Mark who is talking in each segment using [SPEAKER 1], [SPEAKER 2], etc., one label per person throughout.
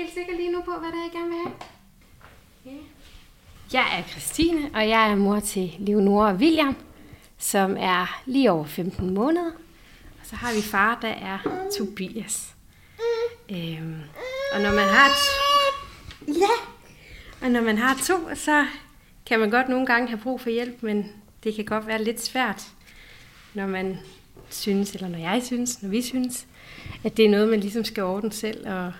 [SPEAKER 1] helt sikker lige nu på, hvad det er, jeg gerne vil have. Ja. Jeg er Christine, og jeg er mor til Leonora og William, som er lige over 15 måneder. Og så har vi far, der er Tobias. Øhm, og når man har to, ja, og når man har to, så kan man godt nogle gange have brug for hjælp, men det kan godt være lidt svært, når man synes, eller når jeg synes, når vi synes, at det er noget, man ligesom skal ordne selv, og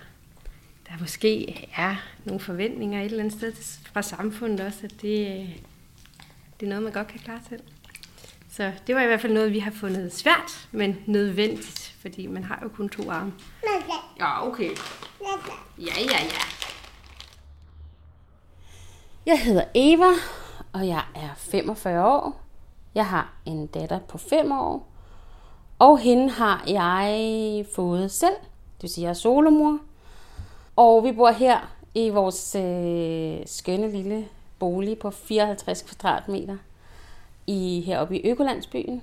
[SPEAKER 1] der måske er nogle forventninger et eller andet sted fra samfundet også, at det, det er noget, man godt kan klare selv. Så det var i hvert fald noget, vi har fundet svært, men nødvendigt, fordi man har jo kun to arme. Ja, okay. Ja, ja, ja.
[SPEAKER 2] Jeg hedder Eva, og jeg er 45 år. Jeg har en datter på 5 år, og hende har jeg fået selv. Det vil sige, jeg er solomor. Og vi bor her i vores øh, skønne lille bolig på 54 kvadratmeter i, heroppe i Økolandsbyen.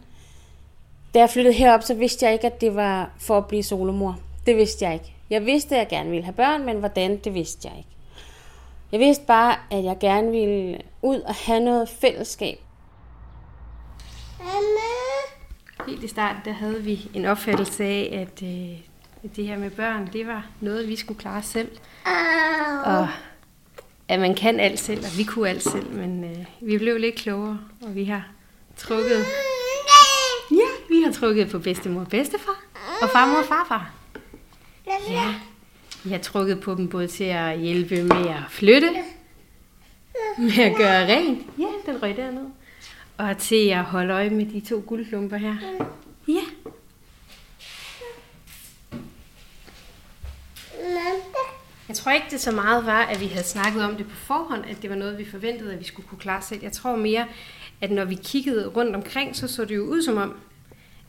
[SPEAKER 2] Da jeg flyttede herop, så vidste jeg ikke, at det var for at blive solomor. Det vidste jeg ikke. Jeg vidste, at jeg gerne ville have børn, men hvordan, det vidste jeg ikke. Jeg vidste bare, at jeg gerne ville ud og have noget fællesskab.
[SPEAKER 1] Helt i starten, der havde vi en opfattelse af, at øh, det her med børn, det var noget, vi skulle klare selv. Og at man kan alt selv, og vi kunne alt selv, men øh, vi blev lidt klogere, og vi har trukket... Ja, vi har trukket på bedstemor og bedstefar, og farmor og farfar. Ja, vi har trukket på dem både til at hjælpe med at flytte, med at gøre rent. Ja, den røg derned. Og til at holde øje med de to guldklumper her. Ja. Jeg tror ikke, det så meget var, at vi havde snakket om det på forhånd, at det var noget, vi forventede, at vi skulle kunne klare selv. Jeg tror mere, at når vi kiggede rundt omkring, så så det jo ud som om,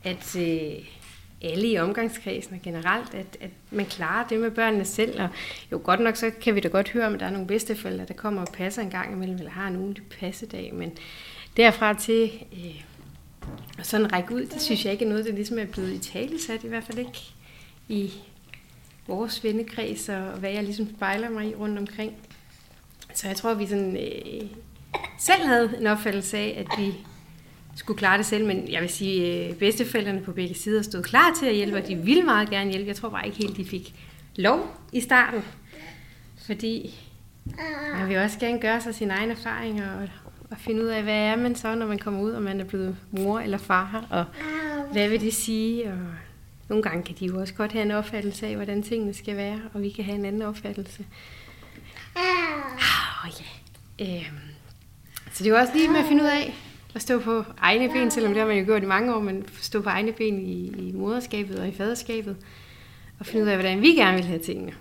[SPEAKER 1] at øh, alle i omgangskredsen og generelt, at, at man klarer det med børnene selv. Og jo godt nok, så kan vi da godt høre, om der er nogle bedsteforældre, der kommer og passer en gang imellem, eller har en ugenlig passedag. Men derfra til øh, sådan række ud, det synes jeg ikke er noget, der ligesom er blevet i tale sat, i hvert fald ikke i vores vennekreds, og hvad jeg ligesom spejler mig i rundt omkring. Så jeg tror, vi sådan, øh, selv havde en opfattelse af, at vi skulle klare det selv, men jeg vil sige, øh, bedsteforældrene på begge sider stod klar til at hjælpe, og de ville meget gerne hjælpe. Jeg tror bare ikke helt, de fik lov i starten, fordi man vil også gerne gøre sig sine egne erfaringer og, og finde ud af, hvad er man så, når man kommer ud, og man er blevet mor eller far, og hvad vil det sige, og nogle gange kan de jo også godt have en opfattelse af, hvordan tingene skal være, og vi kan have en anden opfattelse. Oh, yeah. øhm. Så det er jo også lige med at finde ud af, at stå på egne ben, selvom det har man jo gjort i mange år, men stå på egne ben i, i moderskabet og i faderskabet, og finde ud af, hvordan vi gerne vil have tingene.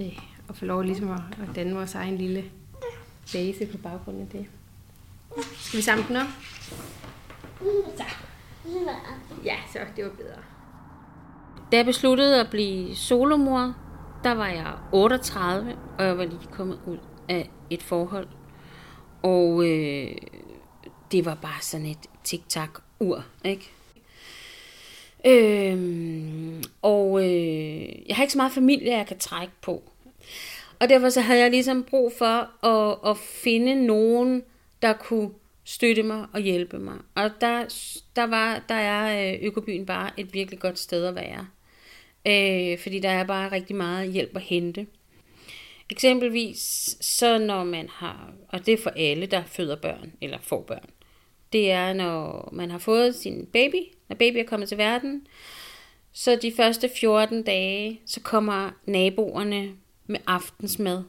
[SPEAKER 1] Øh, og få lov ligesom at, at danne vores egen lille base på baggrund af det. Skal vi samle den op? Så. Ja, så det var bedre.
[SPEAKER 2] Da jeg besluttede at blive solomor, der var jeg 38, og jeg var lige kommet ud af et forhold. Og øh, det var bare sådan et tik-tak-ur, ikke? Øhm, og øh, jeg har ikke så meget familie, jeg kan trække på. Og derfor så havde jeg ligesom brug for at, at finde nogen, der kunne støtte mig og hjælpe mig. Og der, der, var, der er øh, Økobyen bare et virkelig godt sted at være. Øh, fordi der er bare rigtig meget hjælp at hente. Eksempelvis så når man har, og det er for alle, der føder børn eller får børn, det er når man har fået sin baby, når baby er kommet til verden, så de første 14 dage, så kommer naboerne med aftensmad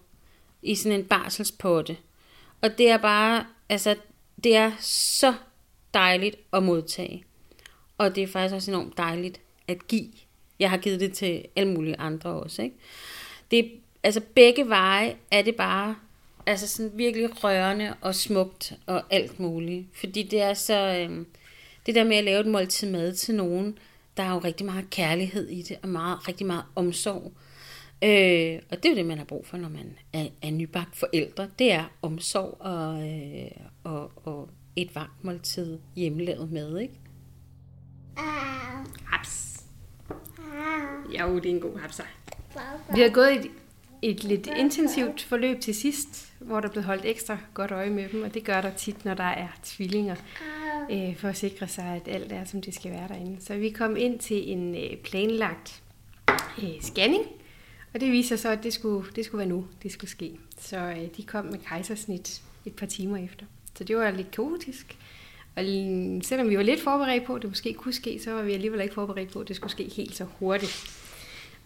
[SPEAKER 2] i sådan en barselspotte. Og det er bare, altså, det er så dejligt at modtage. Og det er faktisk også enormt dejligt at give. Jeg har givet det til alle mulige andre også, ikke? Det, altså begge veje er det bare altså sådan virkelig rørende og smukt og alt muligt. Fordi det er så, øh, det der med at lave et måltid mad til nogen, der er jo rigtig meget kærlighed i det, og meget, rigtig meget omsorg. Øh, og det er jo det, man har brug for, når man er, er nybagt forældre. Det er omsorg og, øh, og, og et varmt måltid hjemmelavet mad, ikke?
[SPEAKER 1] Haps. Jo, det er en god hapser. Vi har gået i et lidt intensivt forløb til sidst, hvor der blev holdt ekstra godt øje med dem, og det gør der tit, når der er tvillinger, øh, for at sikre sig, at alt er, som det skal være derinde. Så vi kom ind til en øh, planlagt øh, scanning, og det viser så, at det skulle, det skulle være nu, det skulle ske. Så øh, de kom med kejsersnit et par timer efter. Så det var lidt kaotisk. Og selvom vi var lidt forberedt på, at det måske kunne ske, så var vi alligevel ikke forberedt på, at det skulle ske helt så hurtigt.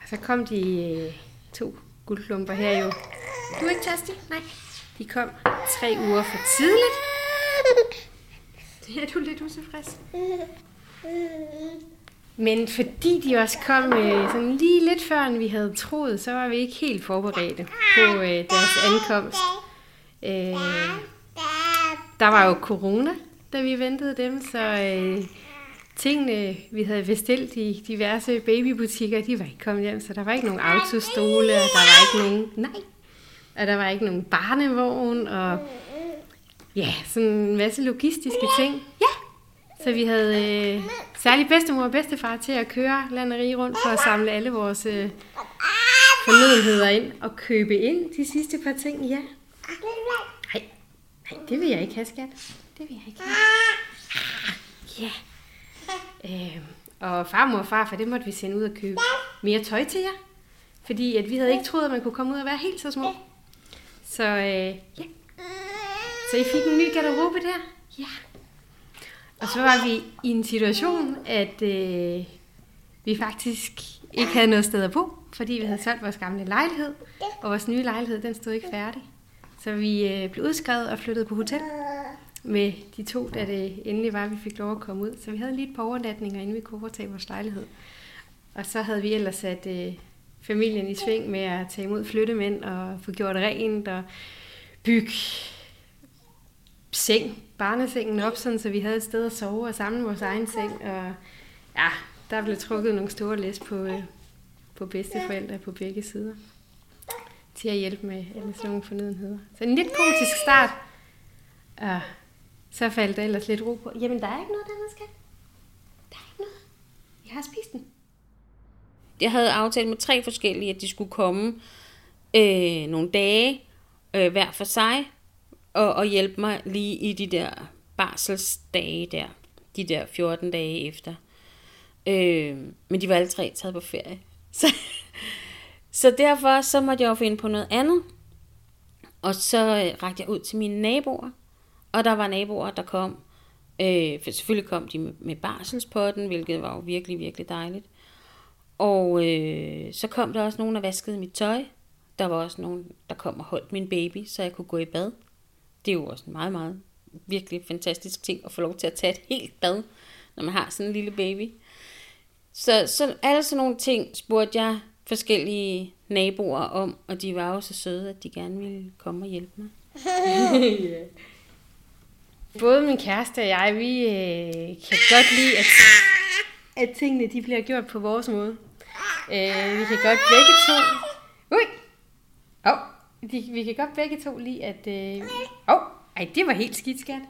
[SPEAKER 1] Og så kom de øh, to guldklumper her jo. Du er ikke tastig? Nej. De kom tre uger for tidligt. Er du lidt utilfreds? Men fordi de også kom øh, sådan lige lidt før, end vi havde troet, så var vi ikke helt forberedte på øh, deres ankomst. Øh, der var jo corona, da vi ventede dem, så øh, tingene, vi havde bestilt i diverse babybutikker, de var ikke kommet hjem, så der var ikke nogen autostole, og der var ikke nogen, nej, og der var ikke nogen barnevogn, og ja, sådan en masse logistiske ting. Ja, så vi havde øh, særligt bedstemor og bedstefar til at køre land og rige rundt for at samle alle vores øh, fornødenheder ind og købe ind de sidste par ting, ja. Nej, nej, det vil jeg ikke have, skat. Det vil jeg ikke have. Ja. Øh, og farmor og farfar, det måtte vi sende ud og købe mere tøj til jer. Fordi at vi havde ikke troet, at man kunne komme ud og være helt så små. Så øh, ja. Så I fik en ny garderobe der? Ja. Og så var vi i en situation, at øh, vi faktisk ikke havde noget sted at bo, fordi vi havde solgt vores gamle lejlighed, og vores nye lejlighed, den stod ikke færdig. Så vi øh, blev udskrevet og flyttede på hotel med de to, da det endelig var, at vi fik lov at komme ud. Så vi havde lige et par overnatninger, inden vi kunne overtage vores lejlighed. Og så havde vi ellers sat øh, familien i sving med at tage imod flyttemænd og få gjort rent og bygge seng, barnesengen op, sådan, så vi havde et sted at sove og samle vores egen seng. Og ja, der blev trukket nogle store læs på, øh, på bedsteforældre på begge sider til at hjælpe med alle sådan nogle fornødenheder. Så en lidt kaotisk start. Og så faldt der ellers lidt ro på. Jamen, der er ikke noget, der skal. Der er ikke noget. Jeg har spist den.
[SPEAKER 2] Jeg havde aftalt med tre forskellige, at de skulle komme øh, nogle dage øh, hver for sig, og, og hjælpe mig lige i de der barselsdage der, de der 14 dage efter. Øh, men de var alle tre taget på ferie. Så, så derfor så måtte jeg jo finde på noget andet. Og så øh, rakte jeg ud til mine naboer. Og der var naboer, der kom. Øh, for selvfølgelig kom de med, med barselspotten, hvilket var jo virkelig, virkelig dejligt. Og øh, så kom der også nogen, der vaskede mit tøj. Der var også nogen, der kom og holdt min baby, så jeg kunne gå i bad. Det er jo også en meget, meget virkelig fantastisk ting at få lov til at tage et helt bad, når man har sådan en lille baby. Så, så alle sådan nogle ting spurgte jeg forskellige naboer om, og de var jo så søde, at de gerne ville komme og hjælpe mig.
[SPEAKER 1] yeah. Både min kæreste og jeg, vi øh, kan godt lide, at, at tingene de bliver gjort på vores måde. Øh, vi kan godt begge to... Ui! Oh, de, vi kan godt begge to lide, at... Øh, oh, ej, det var helt skidt, skat.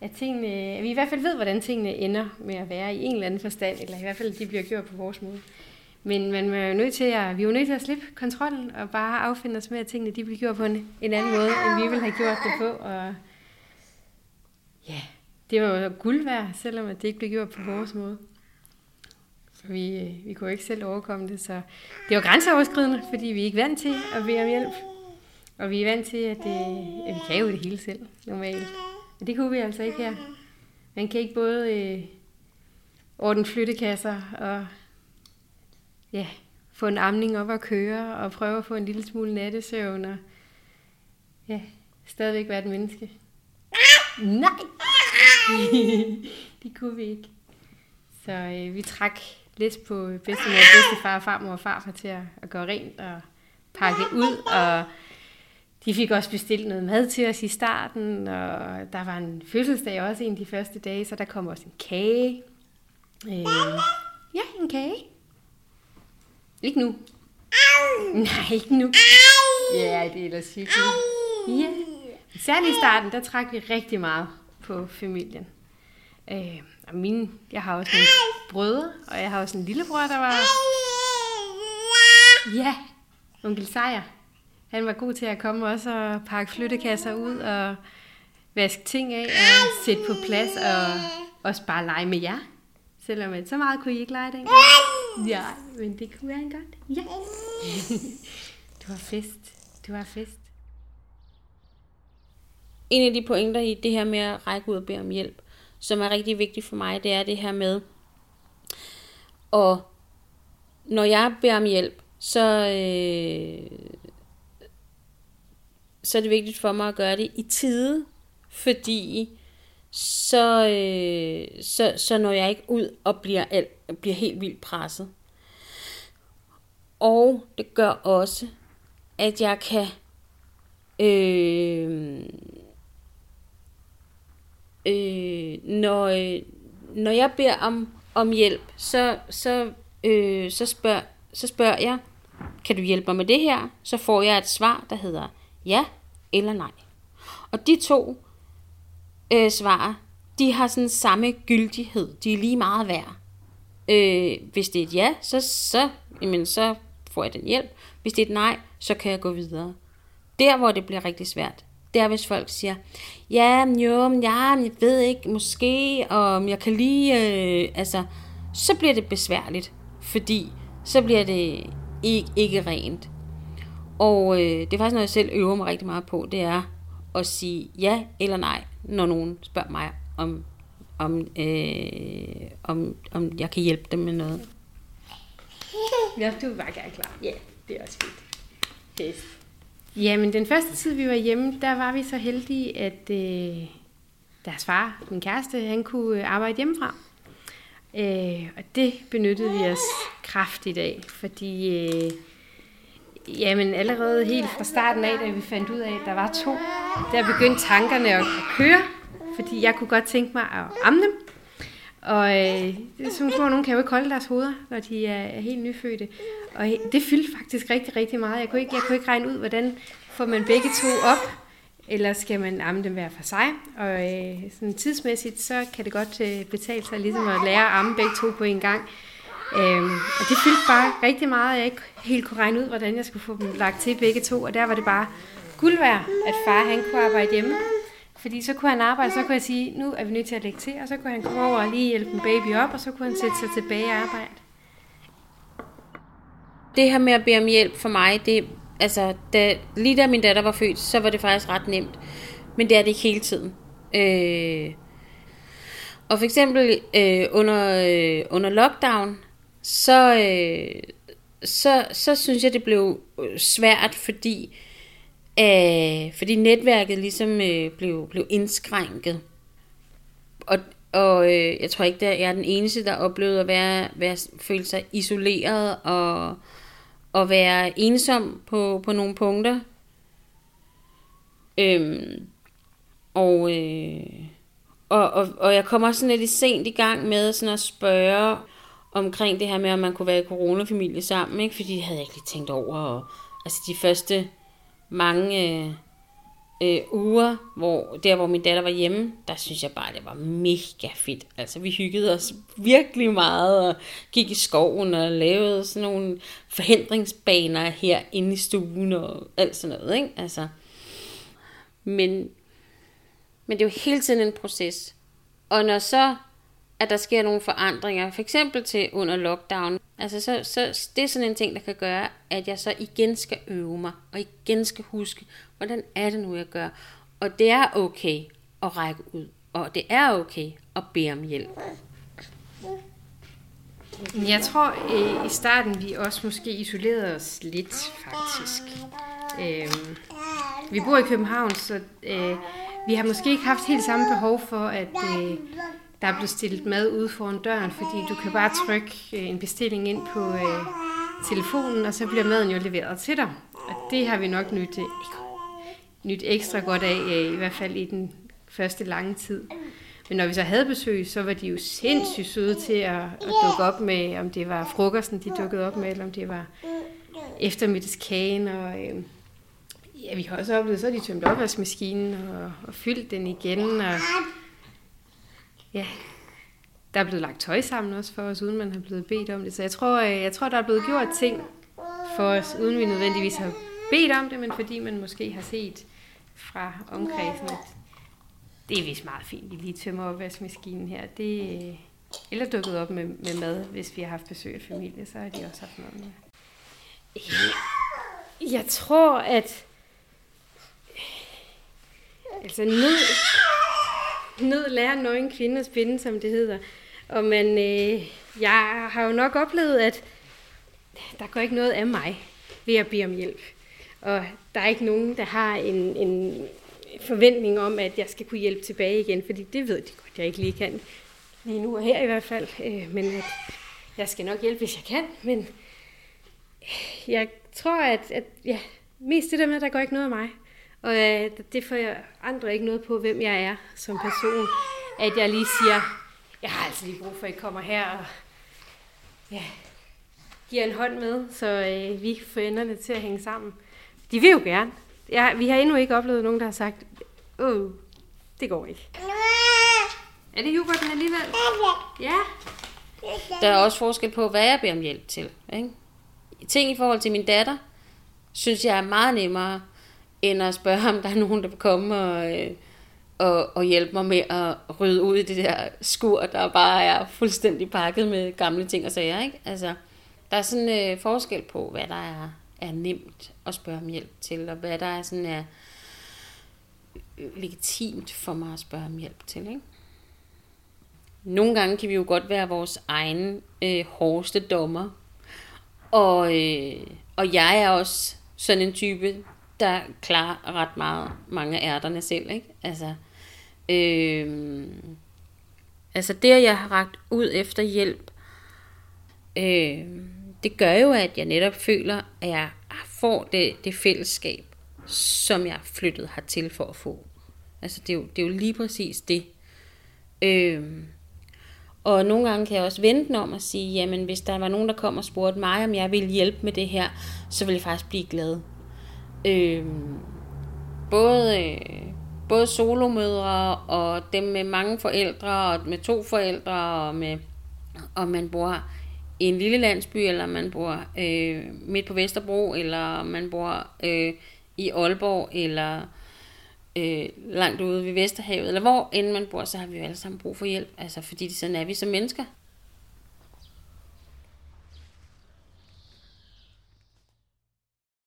[SPEAKER 1] At, tingene, at vi i hvert fald ved, hvordan tingene ender med at være i en eller anden forstand, eller i hvert fald, at de bliver gjort på vores måde. Men man er nødt til at, vi er jo nødt til at slippe kontrollen og bare affinde os med, at tingene de bliver gjort på en, en anden måde, end vi ville have gjort det på. Og det var jo guld værd, selvom det ikke blev gjort på vores måde. Så vi, vi kunne ikke selv overkomme det, så det var grænseoverskridende, fordi vi er ikke vant til at bede om hjælp. Og vi er vant til, at, det, at vi kan jo det hele selv, normalt. Men det kunne vi altså ikke her. Man kan ikke både øh, ordne flyttekasser og ja, få en amning op at køre og prøve at få en lille smule nattesøvn og ja, stadigvæk være et menneske. Nej! det kunne vi ikke. Så øh, vi trak lidt på bedstemor, bedstefar, farmor og farfar til at, at gøre rent og pakke ud. Og de fik også bestilt noget mad til os i starten, og der var en fødselsdag også en af de første dage, så der kom også en kage. Øh, ja, en kage. Ikke nu. Nej, ikke nu. Ja, det er ellers hyggeligt. Ja. Særligt i starten, der trak vi rigtig meget på familien. Øh, og mine, jeg har også nogle brødre, og jeg har også en lillebror, der var... Ja, onkel Sejer. Han var god til at komme også og pakke flyttekasser ud og vaske ting af og sætte på plads og også bare lege med jer. Selvom at så meget kunne I ikke lege dengang. Ja, men det kunne han godt. Ja. Du var fest. Du var fest.
[SPEAKER 2] En af de pointer i det her med at række ud og bede om hjælp, som er rigtig vigtigt for mig, det er det her med, og når jeg beder om hjælp, så, øh, så er det vigtigt for mig at gøre det i tide, fordi så, øh, så, så når jeg ikke ud og bliver, alt, bliver helt vildt presset. Og det gør også, at jeg kan øh, øh, når, øh, når jeg beder om, om hjælp, så, så, øh, så, spørg, så spørger jeg, kan du hjælpe mig med det her? Så får jeg et svar, der hedder ja eller nej. Og de to øh, svar, de har sådan samme gyldighed. De er lige meget værd. Øh, hvis det er et ja, så, så, jamen, så får jeg den hjælp. Hvis det er et nej, så kan jeg gå videre. Der, hvor det bliver rigtig svært, det er, hvis folk siger, ja, jo, ja, jeg ved ikke, måske, om jeg kan lige, øh, altså, så bliver det besværligt, fordi så bliver det ikke, ikke rent. Og øh, det er faktisk noget, jeg selv øver mig rigtig meget på, det er at sige ja eller nej, når nogen spørger mig, om, om, øh, om, om jeg kan hjælpe dem med noget.
[SPEAKER 1] Ja, du bare gerne klar.
[SPEAKER 2] Ja, det er også fint.
[SPEAKER 1] Yes. Jamen, den første tid, vi var hjemme, der var vi så heldige, at øh, deres far, min kæreste, han kunne øh, arbejde hjemmefra. Øh, og det benyttede vi os kraftigt af, fordi øh, jamen, allerede helt fra starten af, da vi fandt ud af, at der var to, der begyndte tankerne at køre, fordi jeg kunne godt tænke mig at amme dem. Og øh, sådan små, nogen kan jo ikke holde deres hoveder, når de er, er helt nyfødte. Og det fyldte faktisk rigtig, rigtig meget. Jeg kunne, ikke, jeg kunne ikke regne ud, hvordan får man begge to op, eller skal man amme dem hver for sig. Og øh, sådan tidsmæssigt, så kan det godt øh, betale sig ligesom at lære at amme begge to på en gang. Øhm, og det fyldte bare rigtig meget, jeg ikke helt kunne regne ud, hvordan jeg skulle få dem lagt til begge to. Og der var det bare guld værd, at far han kunne arbejde hjemme. Fordi så kunne han arbejde, så kunne jeg sige, nu er vi nødt til at lægge til, og så kunne han komme over og lige hjælpe en baby op, og så kunne han sætte sig tilbage og arbejde.
[SPEAKER 2] Det her med at bede om hjælp for mig, det, altså, da, lige da min datter var født, så var det faktisk ret nemt. Men det er det ikke hele tiden. Øh, og for eksempel øh, under, øh, under lockdown, så, øh, så, så synes jeg, det blev svært, fordi, øh, fordi netværket ligesom øh, blev, blev indskrænket. Og, og øh, jeg tror ikke, at jeg er den eneste, der oplevede at være, være, føle sig isoleret og, og være ensom på, på nogle punkter. Øhm, og, øh, og, og, og jeg kommer også sådan lidt sent i gang med sådan at spørge omkring det her med, at man kunne være i coronafamilie sammen, ikke? fordi det havde jeg ikke lige tænkt over. Og, altså de første mange øh, øh, uger, hvor, der hvor min datter var hjemme, der synes jeg bare, det var mega fedt. Altså vi hyggede os virkelig meget, og gik i skoven og lavede sådan nogle forhindringsbaner her inde i stuen og alt sådan noget. Ikke? Altså, men, men det er jo hele tiden en proces. Og når så at der sker nogle forandringer, for eksempel til under lockdown, altså så, så det er sådan en ting, der kan gøre, at jeg så igen skal øve mig, og igen skal huske, hvordan er det nu, jeg gør. Og det er okay at række ud, og det er okay at bede om hjælp.
[SPEAKER 1] Jeg tror øh, i starten, vi også måske isolerede os lidt, faktisk. Øh, vi bor i København, så øh, vi har måske ikke haft helt samme behov for, at øh, der er blevet stillet mad ude foran døren, fordi du kan bare trykke øh, en bestilling ind på øh, telefonen, og så bliver maden jo leveret til dig. Og det har vi nok nyt, øh, nyt ekstra godt af, øh, i hvert fald i den første lange tid. Men når vi så havde besøg, så var de jo sindssygt søde til at, at dukke op med, om det var frokosten, de dukkede op med, eller om det var eftermiddagskagen. Og, øh, ja, vi har også oplevet, så de tømt opvaskemaskinen og, og fyldt den igen. Og, ja, der er blevet lagt tøj sammen også for os, uden man har blevet bedt om det. Så jeg tror, øh, jeg tror der er blevet gjort ting for os, uden vi nødvendigvis har bedt om det, men fordi man måske har set fra omkredsen, at det er vist meget fint, vi lige tømmer opvaskemaskinen her. Det, øh, eller dukket op med, med mad, hvis vi har haft besøg af familie, så har de også haft noget med. Jeg tror, at altså nød, nød lærer nøgen kvinde at spinde, som det hedder. Og man, øh, jeg har jo nok oplevet, at der går ikke noget af mig ved at bede om hjælp. Og der er ikke nogen, der har en, en forventning om, at jeg skal kunne hjælpe tilbage igen, fordi det ved de godt, jeg ikke lige kan. Lige nu og her i hvert fald. Øh, men at jeg skal nok hjælpe, hvis jeg kan. Men jeg tror, at, at ja, mest det der med, at der går ikke noget af mig. Og øh, det får jeg andre ikke noget på, hvem jeg er som person. At jeg lige siger, jeg har altså lige brug for, at I kommer her og ja, giver en hånd med, så øh, vi får enderne til at hænge sammen. De vil jo gerne. Ja, vi har endnu ikke oplevet nogen, der har sagt, åh, det går ikke. Er det Huberten alligevel? Ja.
[SPEAKER 2] Der er også forskel på, hvad jeg beder om hjælp til. Ikke? Ting i forhold til min datter, synes jeg er meget nemmere, end at spørge, om der er nogen, der vil komme og, øh, og, og hjælpe mig med at rydde ud i det der skur, der bare er fuldstændig pakket med gamle ting og sager. Ikke? Altså, der er sådan øh, forskel på, hvad der er, er nemt at spørge om hjælp til, og hvad der er sådan er legitimt for mig at spørge om hjælp til. Ikke? Nogle gange kan vi jo godt være vores egen øh, hårdeste dommer, og, øh, og jeg er også sådan en type, der klarer ret meget mange af ærterne selv. Ikke? Altså, øh, altså det, at jeg har ragt ud efter hjælp, øh, det gør jo, at jeg netop føler, at jeg får det, det fællesskab, som jeg flyttet hertil for at få. Altså det er jo, det er jo lige præcis det. Øh, og nogle gange kan jeg også vente om at sige, jamen hvis der var nogen, der kom og spurgte mig, om jeg ville hjælpe med det her, så ville jeg faktisk blive glad. Øh, både, øh, både solomødre og dem med mange forældre, og med to forældre, og med, og man bor i en lille landsby, eller man bor øh, midt på Vesterbro, eller man bor øh, i Aalborg, eller øh, langt ude ved Vesterhavet, eller hvor end man bor, så har vi jo alle sammen brug for hjælp, altså fordi sådan er vi som mennesker.